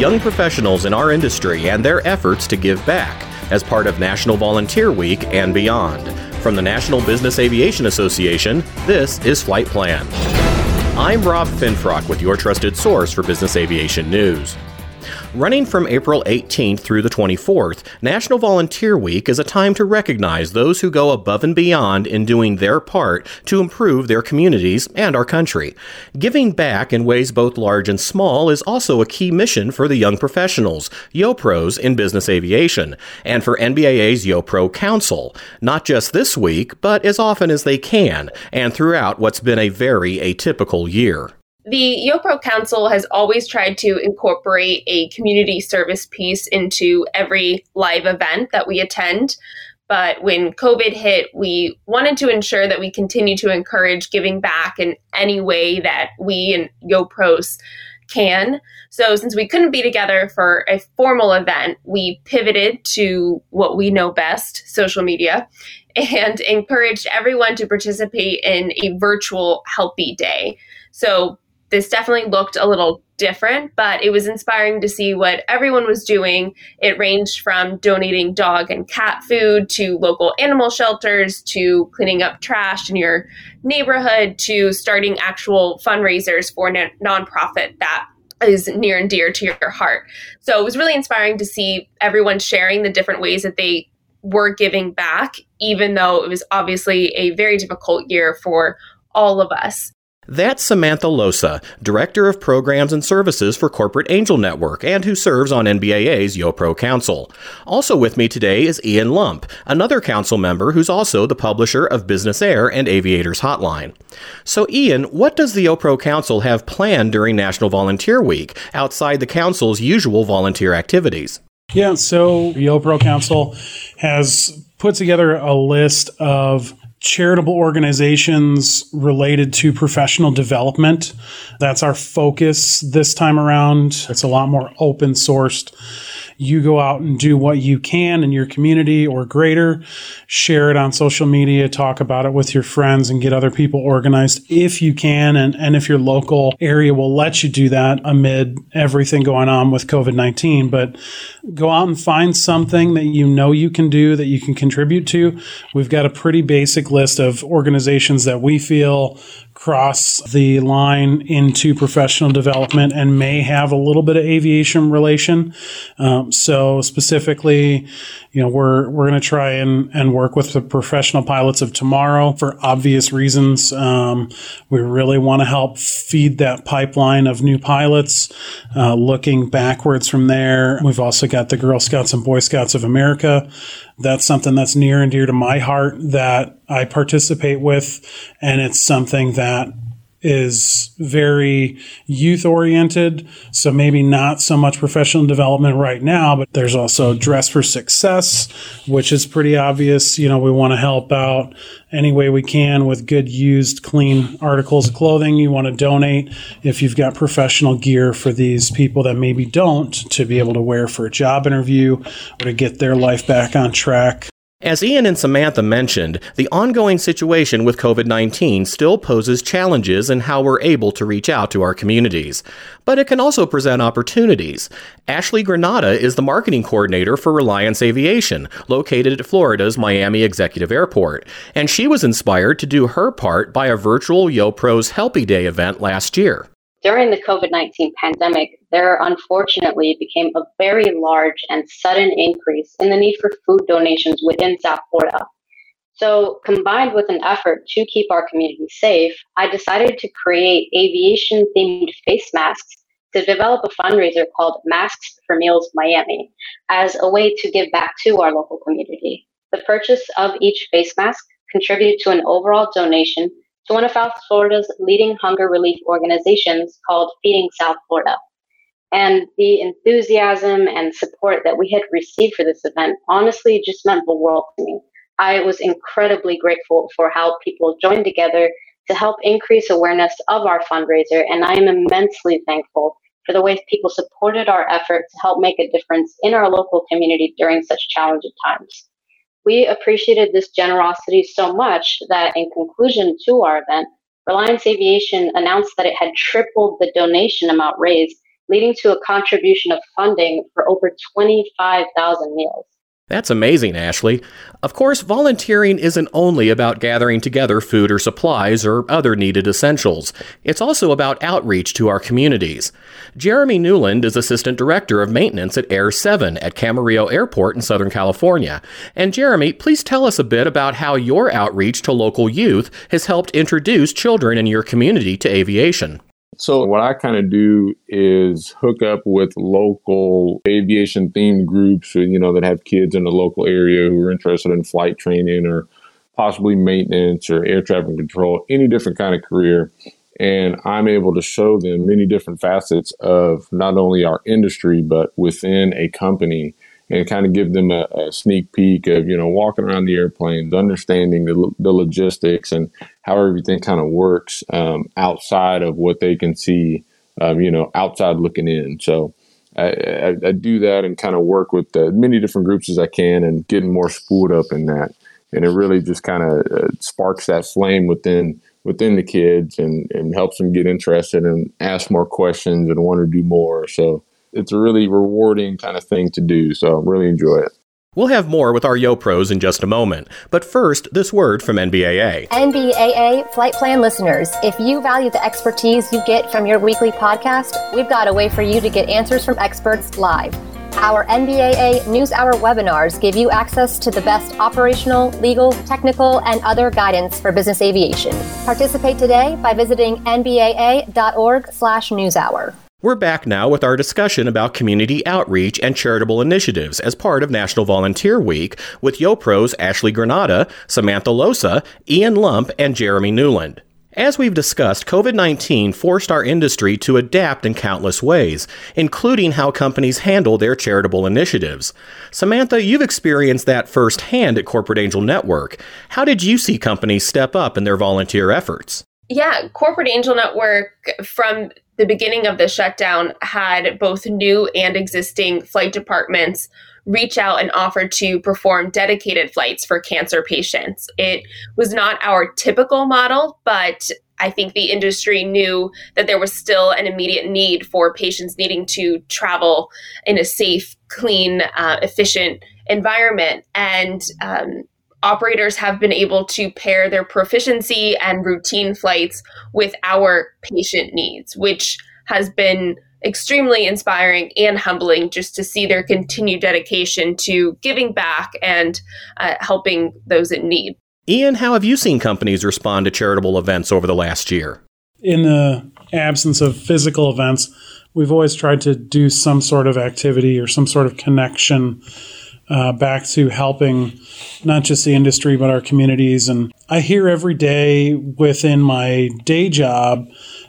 young professionals in our industry and their efforts to give back as part of National Volunteer Week and beyond. From the National Business Aviation Association, this is Flight Plan. I'm Rob Finfrock with your trusted source for business aviation news. Running from April 18th through the 24th, National Volunteer Week is a time to recognize those who go above and beyond in doing their part to improve their communities and our country. Giving back in ways both large and small is also a key mission for the young professionals, YoPros in business aviation, and for NBAA's YoPro Council, not just this week, but as often as they can, and throughout what's been a very atypical year. The YoPro Council has always tried to incorporate a community service piece into every live event that we attend. But when COVID hit, we wanted to ensure that we continue to encourage giving back in any way that we and YoPros can. So, since we couldn't be together for a formal event, we pivoted to what we know best social media and encouraged everyone to participate in a virtual Healthy Day. So, this definitely looked a little different, but it was inspiring to see what everyone was doing. It ranged from donating dog and cat food to local animal shelters to cleaning up trash in your neighborhood to starting actual fundraisers for a nonprofit that is near and dear to your heart. So it was really inspiring to see everyone sharing the different ways that they were giving back, even though it was obviously a very difficult year for all of us. That's Samantha Losa, Director of Programs and Services for Corporate Angel Network and who serves on NBAA's YoPro Council. Also with me today is Ian Lumpp, another council member who's also the publisher of Business Air and Aviators Hotline. So, Ian, what does the YoPro Council have planned during National Volunteer Week outside the council's usual volunteer activities? Yeah, so YoPro Council has put together a list of charitable organizations related to professional development. That's our focus this time around. It's a lot more open sourced you go out and do what you can in your community or greater, share it on social media, talk about it with your friends and get other people organized if you can. And, and if your local area will let you do that amid everything going on with COVID 19. But go out and find something that you know you can do that you can contribute to. We've got a pretty basic list of organizations that we feel cross the line into professional development and may have a little bit of aviation relation. Um, so specifically, you know, we're we're going to try and, and work with the professional pilots of tomorrow for obvious reasons. Um, we really want to help feed that pipeline of new pilots. Uh, looking backwards from there, we've also got the Girl Scouts and Boy Scouts of America that's something that's near and dear to my heart that I participate with. And it's something that is very youth oriented. So maybe not so much professional development right now, but there's also Dress for Success, which is pretty obvious. You know, we want to help out any way we can with good, used, clean articles of clothing. You want to donate if you've got professional gear for these people that maybe don't to be able to wear for a job interview or to get their life back on track. As Ian and Samantha mentioned, the ongoing situation with COVID 19 still poses challenges in how we're able to reach out to our communities. But it can also present opportunities. Ashley Granada is the marketing coordinator for Reliance Aviation, located at Florida's Miami Executive Airport, and she was inspired to do her part by a virtual YoPros Helpy Day event last year. During the COVID 19 pandemic, there unfortunately became a very large and sudden increase in the need for food donations within South Florida. So, combined with an effort to keep our community safe, I decided to create aviation themed face masks to develop a fundraiser called Masks for Meals Miami as a way to give back to our local community. The purchase of each face mask contributed to an overall donation to one of South Florida's leading hunger relief organizations called Feeding South Florida. And the enthusiasm and support that we had received for this event honestly just meant the world to me. I was incredibly grateful for how people joined together to help increase awareness of our fundraiser, and I am immensely thankful for the way people supported our effort to help make a difference in our local community during such challenging times. We appreciated this generosity so much that, in conclusion to our event, Reliance Aviation announced that it had tripled the donation amount raised, leading to a contribution of funding for over 25,000 meals. That's amazing, Ashley. Of course, volunteering isn't only about gathering together food or supplies or other needed essentials. It's also about outreach to our communities. Jeremy Newland is Assistant Director of Maintenance at Air 7 at Camarillo Airport in Southern California. And Jeremy, please tell us a bit about how your outreach to local youth has helped introduce children in your community to aviation. So what I kind of do is hook up with local aviation themed groups, you know, that have kids in the local area who are interested in flight training or possibly maintenance or air traffic control, any different kind of career. And I'm able to show them many different facets of not only our industry, but within a company and kind of give them a, a, sneak peek of you know walking around the airplanes, understanding the, the logistics and how everything kind of works um, outside of what they can see, um, you know, outside looking in. So. I, I, I do that and kind of work with as many different groups as I can and getting more spooled up in that. And it really just kind of uh, sparks that flame within within the kids and, and helps them get interested and ask more questions and want to do more. So it's a really rewarding kind of thing to do. So I really enjoy it. We'll have more with our YoPros in just a moment. But first, this word from NBAA. NBAA Flight Plan listeners, if you value the expertise you get from your weekly podcast, we've got a way for you to get answers from experts live. Our NBAA News Hour webinars give you access to the best operational, legal, technical, and other guidance for business aviation. Participate today by visiting nbaa.org/newshour. We're back now with our discussion about community outreach and charitable initiatives as part of National Volunteer Week with YoPro's Ashley Granata, Samantha Losa, Ian Lumpp, and Jeremy Newland. As we've discussed, COVID 19 forced our industry to adapt in countless ways, including how companies handle their charitable initiatives. Samantha, you've experienced that firsthand at Corporate Angel Network. How did you see companies step up in their volunteer efforts? Yeah, Corporate Angel Network from the beginning of the shutdown had both new and existing flight departments reach out and offer to perform dedicated flights for cancer patients. It was not our typical model, but I think the industry knew that there was still an immediate need for patients needing to travel in a safe, clean, uh, efficient environment. And um, operators have been able to pair their proficiency and routine flights with our patient needs, which has been extremely inspiring and humbling just to see their continued dedication to giving back and uh, helping those in need. Ian, how have you seen companies respond to charitable events over the last year? In the absence of physical events, we've always tried to do some sort of activity or some sort of connection uh, back to helping not just the industry but our communities. And I hear every day within my day job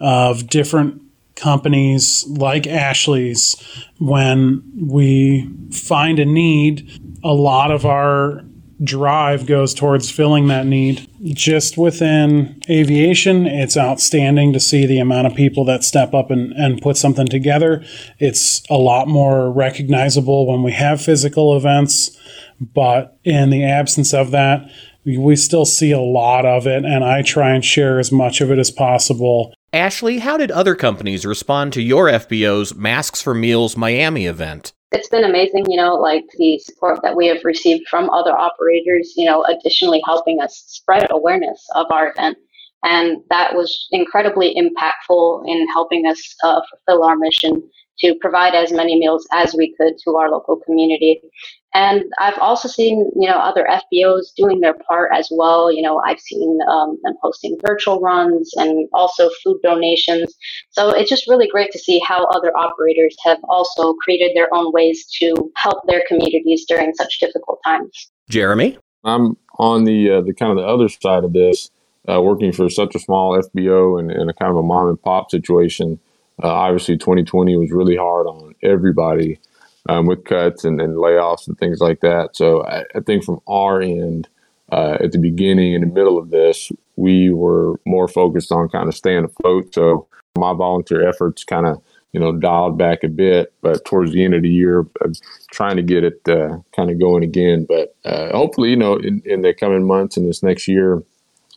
of different companies like Ashley's when we find a need. A lot of our drive goes towards filling that need. Just within aviation, it's outstanding to see the amount of people that step up and, and put something together. It's a lot more recognizable when we have physical events, but in the absence of that, we still see a lot of it, and I try and share as much of it as possible. Ashley, how did other companies respond to your FBO's Masks for Meals Miami event? It's been amazing, you know, like the support that we have received from other operators, you know, additionally helping us spread awareness of our event. And that was incredibly impactful in helping us uh, fulfill our mission to provide as many meals as we could to our local community. And I've also seen, you know, other FBOs doing their part as well. You know, I've seen um, them hosting virtual runs and also food donations. So it's just really great to see how other operators have also created their own ways to help their communities during such difficult times. Jeremy, I'm on the uh, the kind of the other side of this, uh, working for such a small FBO and, and a kind of a mom and pop situation. Uh, obviously, 2020 was really hard on everybody um, with cuts and, and, layoffs and things like that. So I, I think from our end, uh, at the beginning and the middle of this, we were more focused on kind of staying afloat. So my volunteer efforts kind of you know dialed back a bit, but towards the end of the year, I'm trying to get it uh, kind of going again. But uh, hopefully, you know, in, in the coming months and this next year,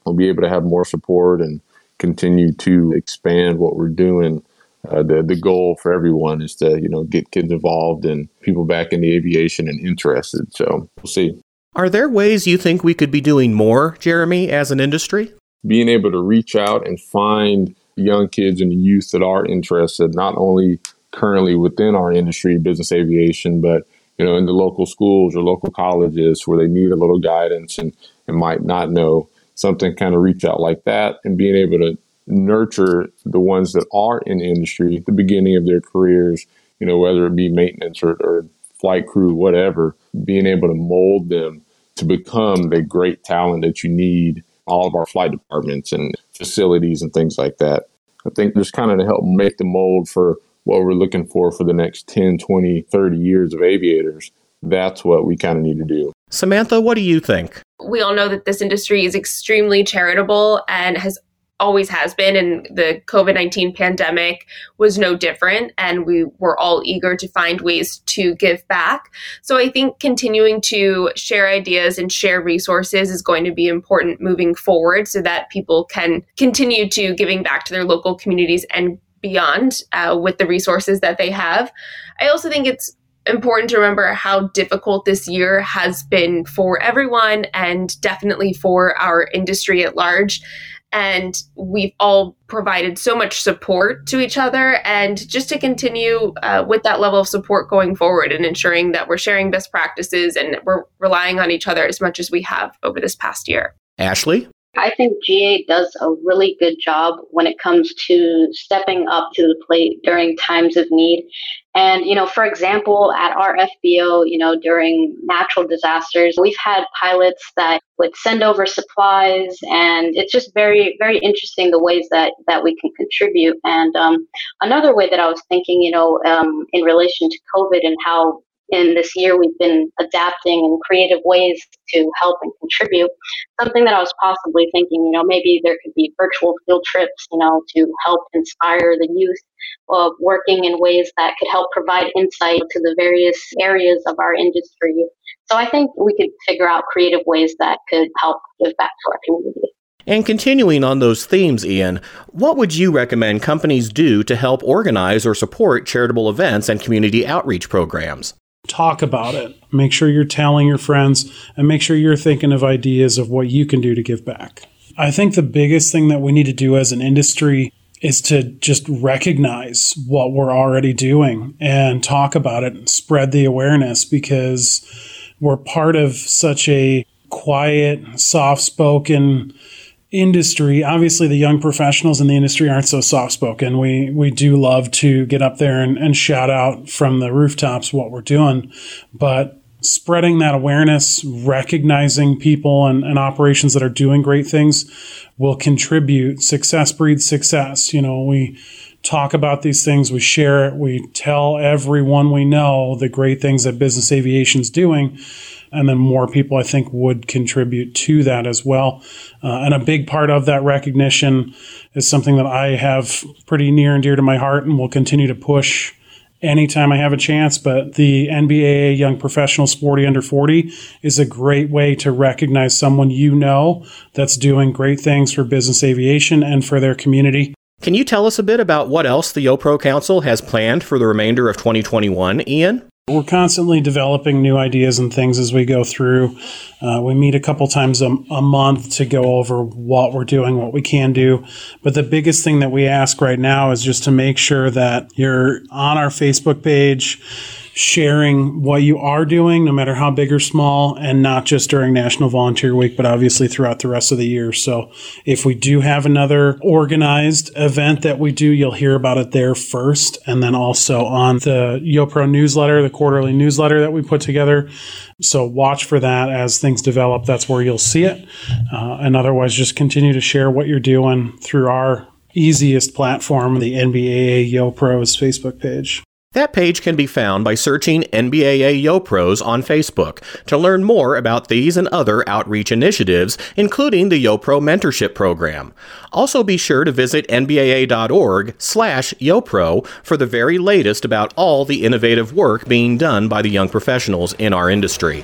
we'll be able to have more support and continue to expand what we're doing uh, the the goal for everyone is to you know get kids involved and people back in the aviation and interested. So we'll see. Are there ways you think we could be doing more, Jeremy, as an industry? Being able to reach out and find young kids and youth that are interested, not only currently within our industry, business aviation, but you know, in the local schools or local colleges where they need a little guidance and, and might not know something kind of reach out like that and being able to nurture the ones that are in the industry at the beginning of their careers, you know, whether it be maintenance or, or flight crew, whatever, being able to mold them to become the great talent that you need all of our flight departments and facilities and things like that. I think just kind of to help make the mold for what we're looking for for the next 10, 20, 30 years of aviators. That's what we kind of need to do. Samantha, what do you think? We all know that this industry is extremely charitable and has always has been and the covid-19 pandemic was no different and we were all eager to find ways to give back. So i think continuing to share ideas and share resources is going to be important moving forward so that people can continue to giving back to their local communities and beyond uh, with the resources that they have. I also think it's important to remember how difficult this year has been for everyone and definitely for our industry at large and we've all provided so much support to each other. And just to continue uh, with that level of support going forward and ensuring that we're sharing best practices and we're relying on each other as much as we have over this past year. Ashley I think GA does a really good job when it comes to stepping up to the plate during times of need. And, you know, for example, at our FBO, you know, during natural disasters, we've had pilots that would send over supplies and it's just very, very interesting the ways that, that we can contribute. And um, another way that I was thinking, you know, um, in relation to COVID and how in this year we've been adapting in creative ways to help and contribute. Something that I was possibly thinking, you know, maybe there could be virtual field trips, you know, to help inspire the youth of working in ways that could help provide insight to the various areas of our industry. So I think we could figure out creative ways that could help give back to our community. And continuing on those themes, Ian, what would you recommend companies do to help organize or support charitable events and community outreach programs? Talk about it. Make sure you're telling your friends and make sure you're thinking of ideas of what you can do to give back. I think the biggest thing that we need to do as an industry is to just recognize what we're already doing and talk about it and spread the awareness because we're part of such a quiet, soft spoken, industry, obviously the young professionals in the industry aren't so soft spoken. We we do love to get up there and, and shout out from the rooftops what we're doing, but spreading that awareness, recognizing people and, and operations that are doing great things will contribute. Success breeds success. You know, we talk about these things, we share it, we tell everyone we know the great things that business aviation is doing and then more people I think would contribute to that as well. Uh, and a big part of that recognition is something that I have pretty near and dear to my heart, and will continue to push anytime I have a chance. But the NBAA Young Professional 40 Under 40 is a great way to recognize someone you know that's doing great things for business aviation and for their community. Can you tell us a bit about what else the YoPro Council has planned for the remainder of 2021, Ian? We're constantly developing new ideas and things as we go through. Uh, we meet a couple times a, a, month to go over what we're doing, what we can do. But the biggest thing that we ask right now is just to make sure that you're on our Facebook page sharing what you are doing, no matter how big or small, and not just during National Volunteer Week, but obviously throughout the rest of the year. So if we do have another organized event that we do, you'll hear about it there first. And then also on the YoPro newsletter, the quarterly newsletter that we put together. So watch for that as things develop. That's where you'll see it. Uh, and otherwise, just continue to share what you're doing through our easiest platform, the NBAA YoPro's Facebook page. That page can be found by searching NBAA YoPros on Facebook to learn more about these and other outreach initiatives, including the YoPro Mentorship Program. Also be sure to visit nbaa.org slash YoPro for the very latest about all the innovative work being done by the young professionals in our industry.